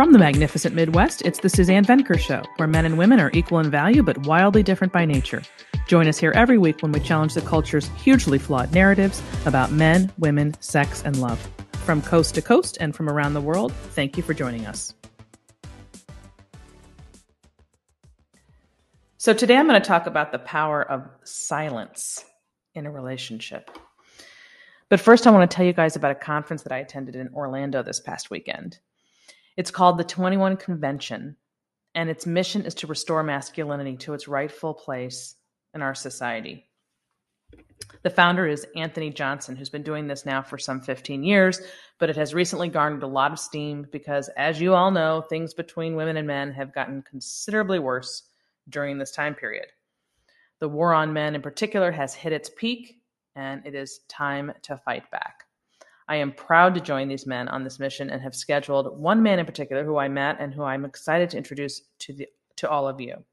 From the magnificent Midwest, it's the Suzanne Venker Show, where men and women are equal in value but wildly different by nature. Join us here every week when we challenge the culture's hugely flawed narratives about men, women, sex, and love. From coast to coast and from around the world, thank you for joining us. So, today I'm going to talk about the power of silence in a relationship. But first, I want to tell you guys about a conference that I attended in Orlando this past weekend. It's called the 21 Convention, and its mission is to restore masculinity to its rightful place in our society. The founder is Anthony Johnson, who's been doing this now for some 15 years, but it has recently garnered a lot of steam because, as you all know, things between women and men have gotten considerably worse during this time period. The war on men, in particular, has hit its peak, and it is time to fight back. I am proud to join these men on this mission and have scheduled one man in particular who I met and who I'm excited to introduce to the to all of you.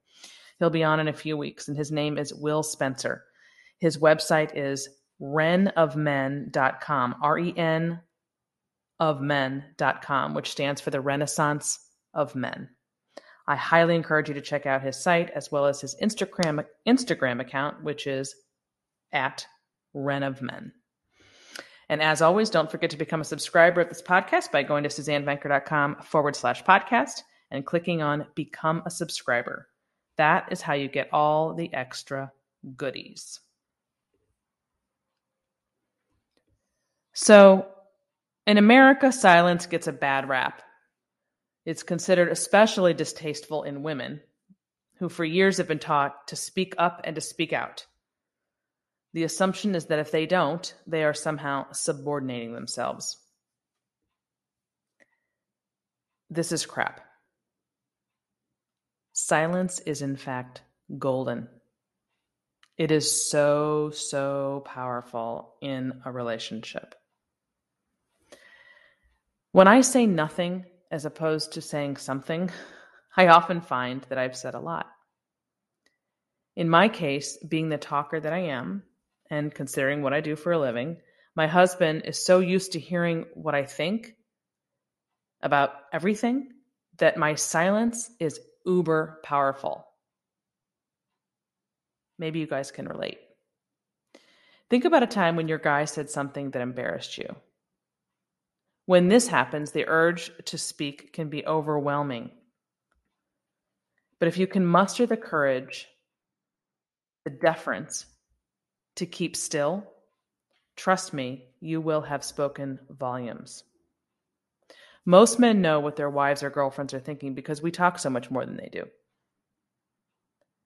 He'll be on in a few weeks, and his name is Will Spencer. His website is renofmen.com, R E N of men.com, which stands for the Renaissance of Men. I highly encourage you to check out his site as well as his Instagram Instagram account, which is at Ren of. And as always, don't forget to become a subscriber of this podcast by going to suzannevenker.com forward slash podcast and clicking on Become a Subscriber. That is how you get all the extra goodies. So, in America, silence gets a bad rap. It's considered especially distasteful in women, who for years have been taught to speak up and to speak out. The assumption is that if they don't, they are somehow subordinating themselves. This is crap. Silence is, in fact, golden. It is so, so powerful in a relationship. When I say nothing as opposed to saying something, I often find that I've said a lot. In my case, being the talker that I am, and considering what I do for a living, my husband is so used to hearing what I think about everything that my silence is uber powerful. Maybe you guys can relate. Think about a time when your guy said something that embarrassed you. When this happens, the urge to speak can be overwhelming. But if you can muster the courage, the deference, to keep still, trust me, you will have spoken volumes. Most men know what their wives or girlfriends are thinking because we talk so much more than they do.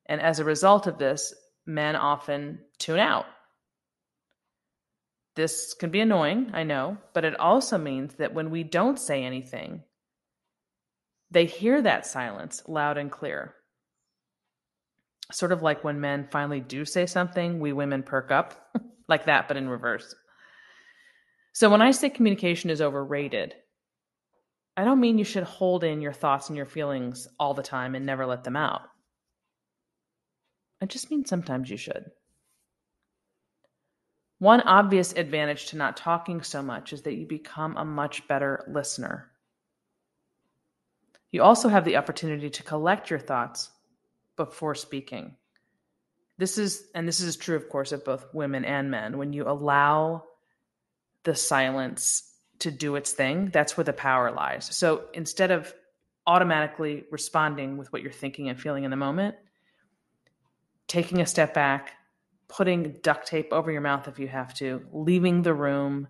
And as a result of this, men often tune out. This can be annoying, I know, but it also means that when we don't say anything, they hear that silence loud and clear sort of like when men finally do say something, we women perk up like that, but in reverse. So when I say communication is overrated, I don't mean you should hold in your thoughts and your feelings all the time and never let them out. I just mean sometimes you should. One obvious advantage to not talking so much is that you become a much better listener. You also have the opportunity to collect your thoughts before speaking. This is, and this is true, of course, of both women and men. When you allow the silence to do its thing, that's where the power lies. So instead of automatically responding with what you're thinking and feeling in the moment, taking a step back, putting duct tape over your mouth if you have to, leaving the room,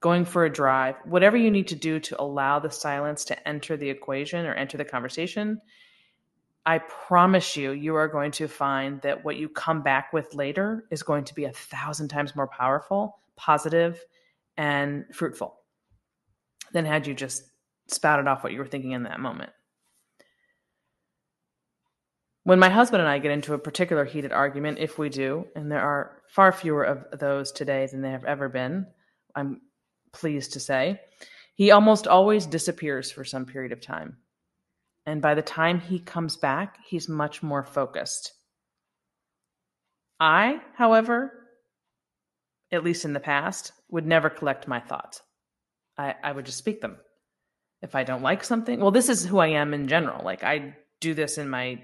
going for a drive, whatever you need to do to allow the silence to enter the equation or enter the conversation I promise you, you are going to find that what you come back with later is going to be a thousand times more powerful, positive, and fruitful than had you just spouted off what you were thinking in that moment. When my husband and I get into a particular heated argument, if we do, and there are far fewer of those today than there have ever been, I'm pleased to say, he almost always disappears for some period of time. And by the time he comes back, he's much more focused. I, however, at least in the past, would never collect my thoughts. I, I would just speak them. If I don't like something, well, this is who I am in general. Like I do this in my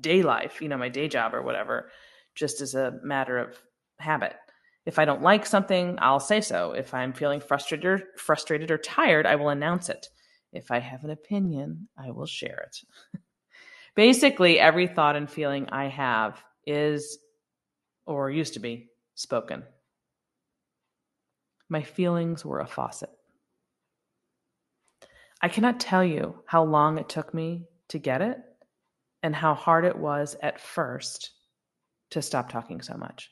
day life, you know, my day job or whatever, just as a matter of habit. If I don't like something, I'll say so. If I'm feeling frustrated or frustrated or tired, I will announce it. If I have an opinion, I will share it. Basically, every thought and feeling I have is or used to be spoken. My feelings were a faucet. I cannot tell you how long it took me to get it and how hard it was at first to stop talking so much.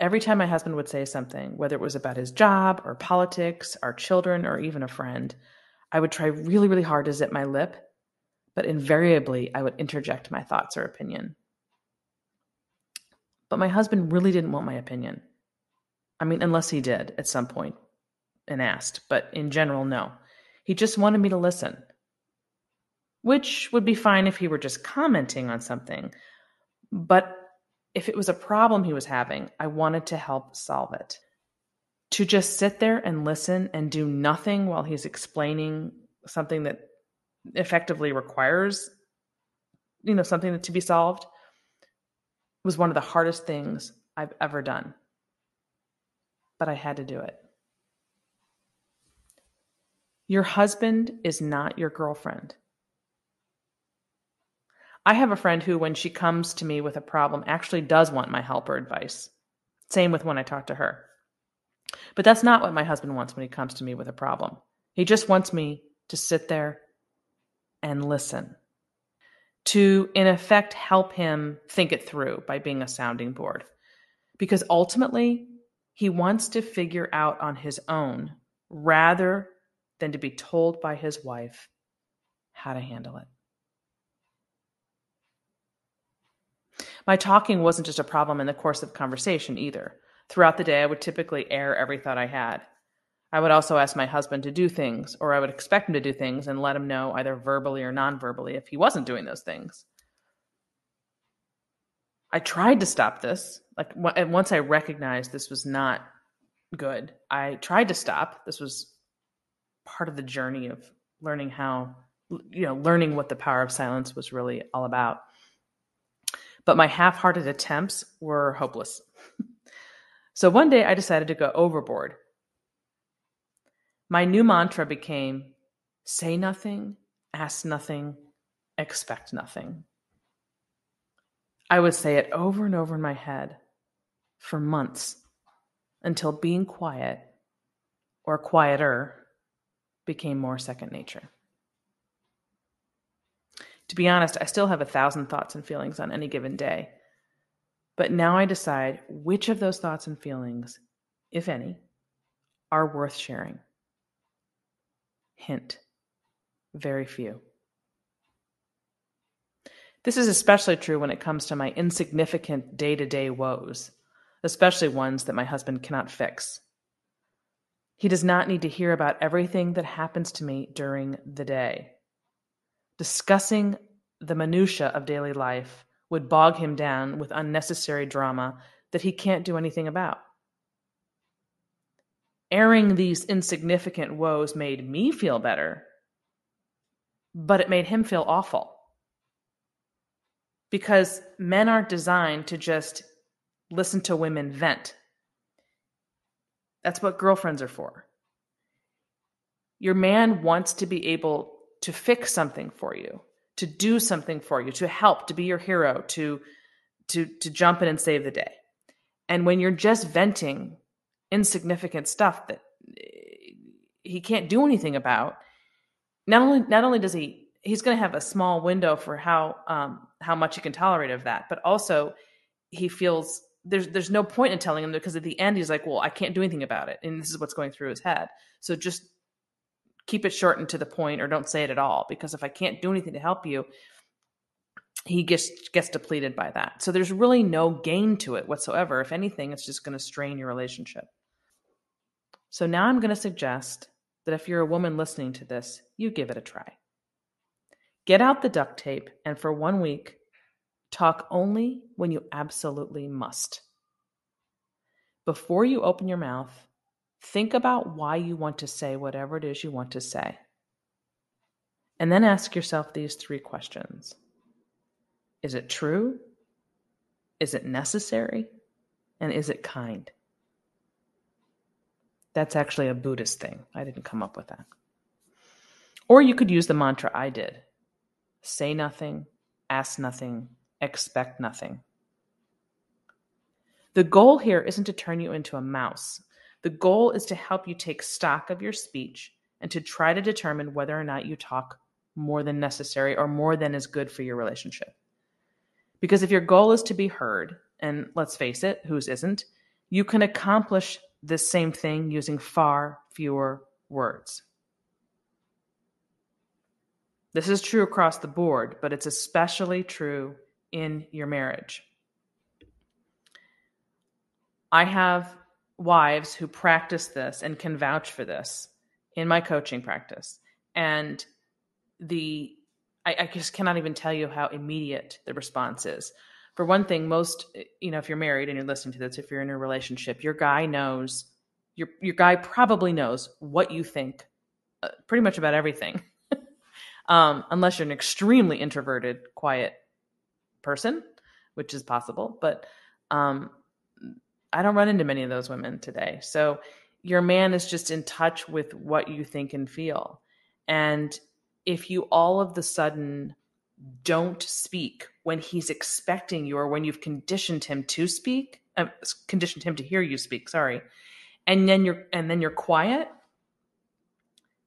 Every time my husband would say something, whether it was about his job or politics, our children, or even a friend, I would try really, really hard to zip my lip, but invariably I would interject my thoughts or opinion. But my husband really didn't want my opinion. I mean, unless he did at some point and asked, but in general, no. He just wanted me to listen which would be fine if he were just commenting on something. But if it was a problem he was having, I wanted to help solve it. To just sit there and listen and do nothing while he's explaining something that effectively requires you know something to be solved was one of the hardest things I've ever done. But I had to do it. Your husband is not your girlfriend. I have a friend who, when she comes to me with a problem, actually does want my help or advice. Same with when I talk to her. But that's not what my husband wants when he comes to me with a problem. He just wants me to sit there and listen, to, in effect, help him think it through by being a sounding board. Because ultimately, he wants to figure out on his own rather than to be told by his wife how to handle it. My talking wasn't just a problem in the course of conversation either. Throughout the day, I would typically air every thought I had. I would also ask my husband to do things, or I would expect him to do things and let him know either verbally or non verbally if he wasn't doing those things. I tried to stop this. Like, once I recognized this was not good, I tried to stop. This was part of the journey of learning how, you know, learning what the power of silence was really all about but my half hearted attempts were hopeless. so one day I decided to go overboard. My new mantra became say nothing, ask nothing, expect nothing. I would say it over and over in my head for months until being quiet or quieter became more second nature. To be honest, I still have a thousand thoughts and feelings on any given day. But now I decide which of those thoughts and feelings, if any, are worth sharing. Hint very few. This is especially true when it comes to my insignificant day to day woes, especially ones that my husband cannot fix. He does not need to hear about everything that happens to me during the day. Discussing the minutiae of daily life would bog him down with unnecessary drama that he can't do anything about. Airing these insignificant woes made me feel better, but it made him feel awful. Because men aren't designed to just listen to women vent. That's what girlfriends are for. Your man wants to be able to fix something for you, to do something for you, to help, to be your hero, to to to jump in and save the day. And when you're just venting insignificant stuff that eh, he can't do anything about, not only not only does he he's going to have a small window for how um, how much he can tolerate of that, but also he feels there's there's no point in telling him because at the end he's like, well, I can't do anything about it, and this is what's going through his head. So just keep it short and to the point or don't say it at all because if I can't do anything to help you, he gets gets depleted by that. So there's really no gain to it whatsoever. If anything, it's just going to strain your relationship. So now I'm going to suggest that if you're a woman listening to this, you give it a try. Get out the duct tape and for one week, talk only when you absolutely must. Before you open your mouth, Think about why you want to say whatever it is you want to say. And then ask yourself these three questions Is it true? Is it necessary? And is it kind? That's actually a Buddhist thing. I didn't come up with that. Or you could use the mantra I did say nothing, ask nothing, expect nothing. The goal here isn't to turn you into a mouse. The goal is to help you take stock of your speech and to try to determine whether or not you talk more than necessary or more than is good for your relationship. Because if your goal is to be heard, and let's face it, whose isn't, you can accomplish this same thing using far fewer words. This is true across the board, but it's especially true in your marriage. I have wives who practice this and can vouch for this in my coaching practice. And the I, I just cannot even tell you how immediate the response is. For one thing, most you know, if you're married and you're listening to this, if you're in a relationship, your guy knows your your guy probably knows what you think uh, pretty much about everything. um, unless you're an extremely introverted, quiet person, which is possible. But um, I don't run into many of those women today. So your man is just in touch with what you think and feel. And if you all of the sudden don't speak when he's expecting you or when you've conditioned him to speak, uh, conditioned him to hear you speak, sorry, and then you're and then you're quiet,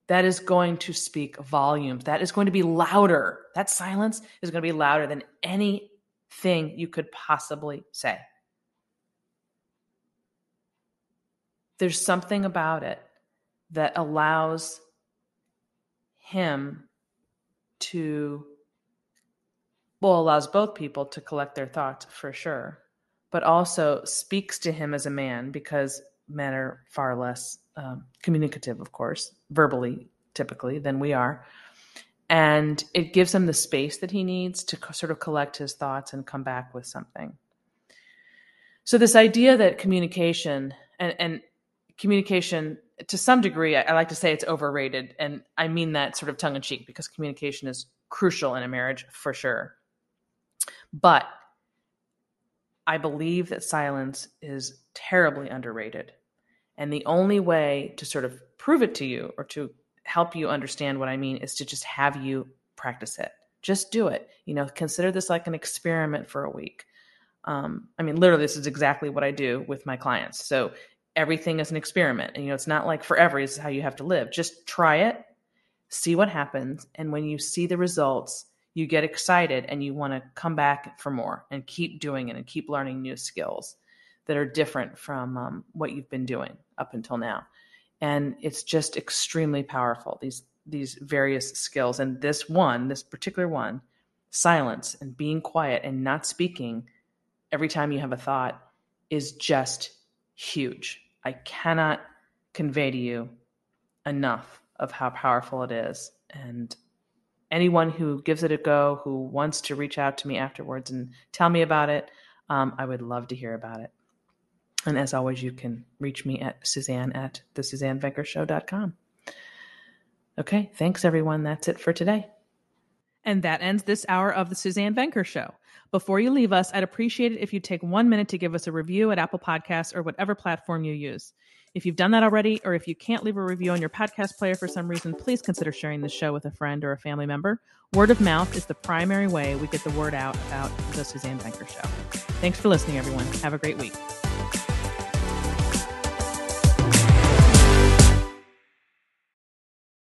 that is going to speak volumes. That is going to be louder. That silence is going to be louder than anything you could possibly say. There's something about it that allows him to well allows both people to collect their thoughts for sure but also speaks to him as a man because men are far less um, communicative of course verbally typically than we are. And it gives him the space that he needs to co- sort of collect his thoughts and come back with something. So this idea that communication and, and communication to some degree, I, I like to say it's overrated. And I mean that sort of tongue in cheek because communication is crucial in a marriage for sure. But I believe that silence is terribly underrated. And the only way to sort of prove it to you or to help you understand what I mean is to just have you practice it. Just do it. You know, consider this like an experiment for a week. Um, I mean, literally, this is exactly what I do with my clients. So everything is an experiment. And, you know, it's not like forever is how you have to live. Just try it, see what happens. And when you see the results, you get excited and you want to come back for more and keep doing it and keep learning new skills that are different from um, what you've been doing up until now. And it's just extremely powerful, these these various skills. And this one, this particular one, silence and being quiet and not speaking every time you have a thought is just huge. I cannot convey to you enough of how powerful it is. And anyone who gives it a go, who wants to reach out to me afterwards and tell me about it, um, I would love to hear about it. And as always, you can reach me at Suzanne at the SuzanneVenkershow.com. Okay, thanks everyone. That's it for today. And that ends this hour of the Suzanne Venker Show. Before you leave us, I'd appreciate it if you take one minute to give us a review at Apple Podcasts or whatever platform you use. If you've done that already, or if you can't leave a review on your podcast player for some reason, please consider sharing the show with a friend or a family member. Word of mouth is the primary way we get the word out about the Suzanne Venker Show. Thanks for listening, everyone. Have a great week.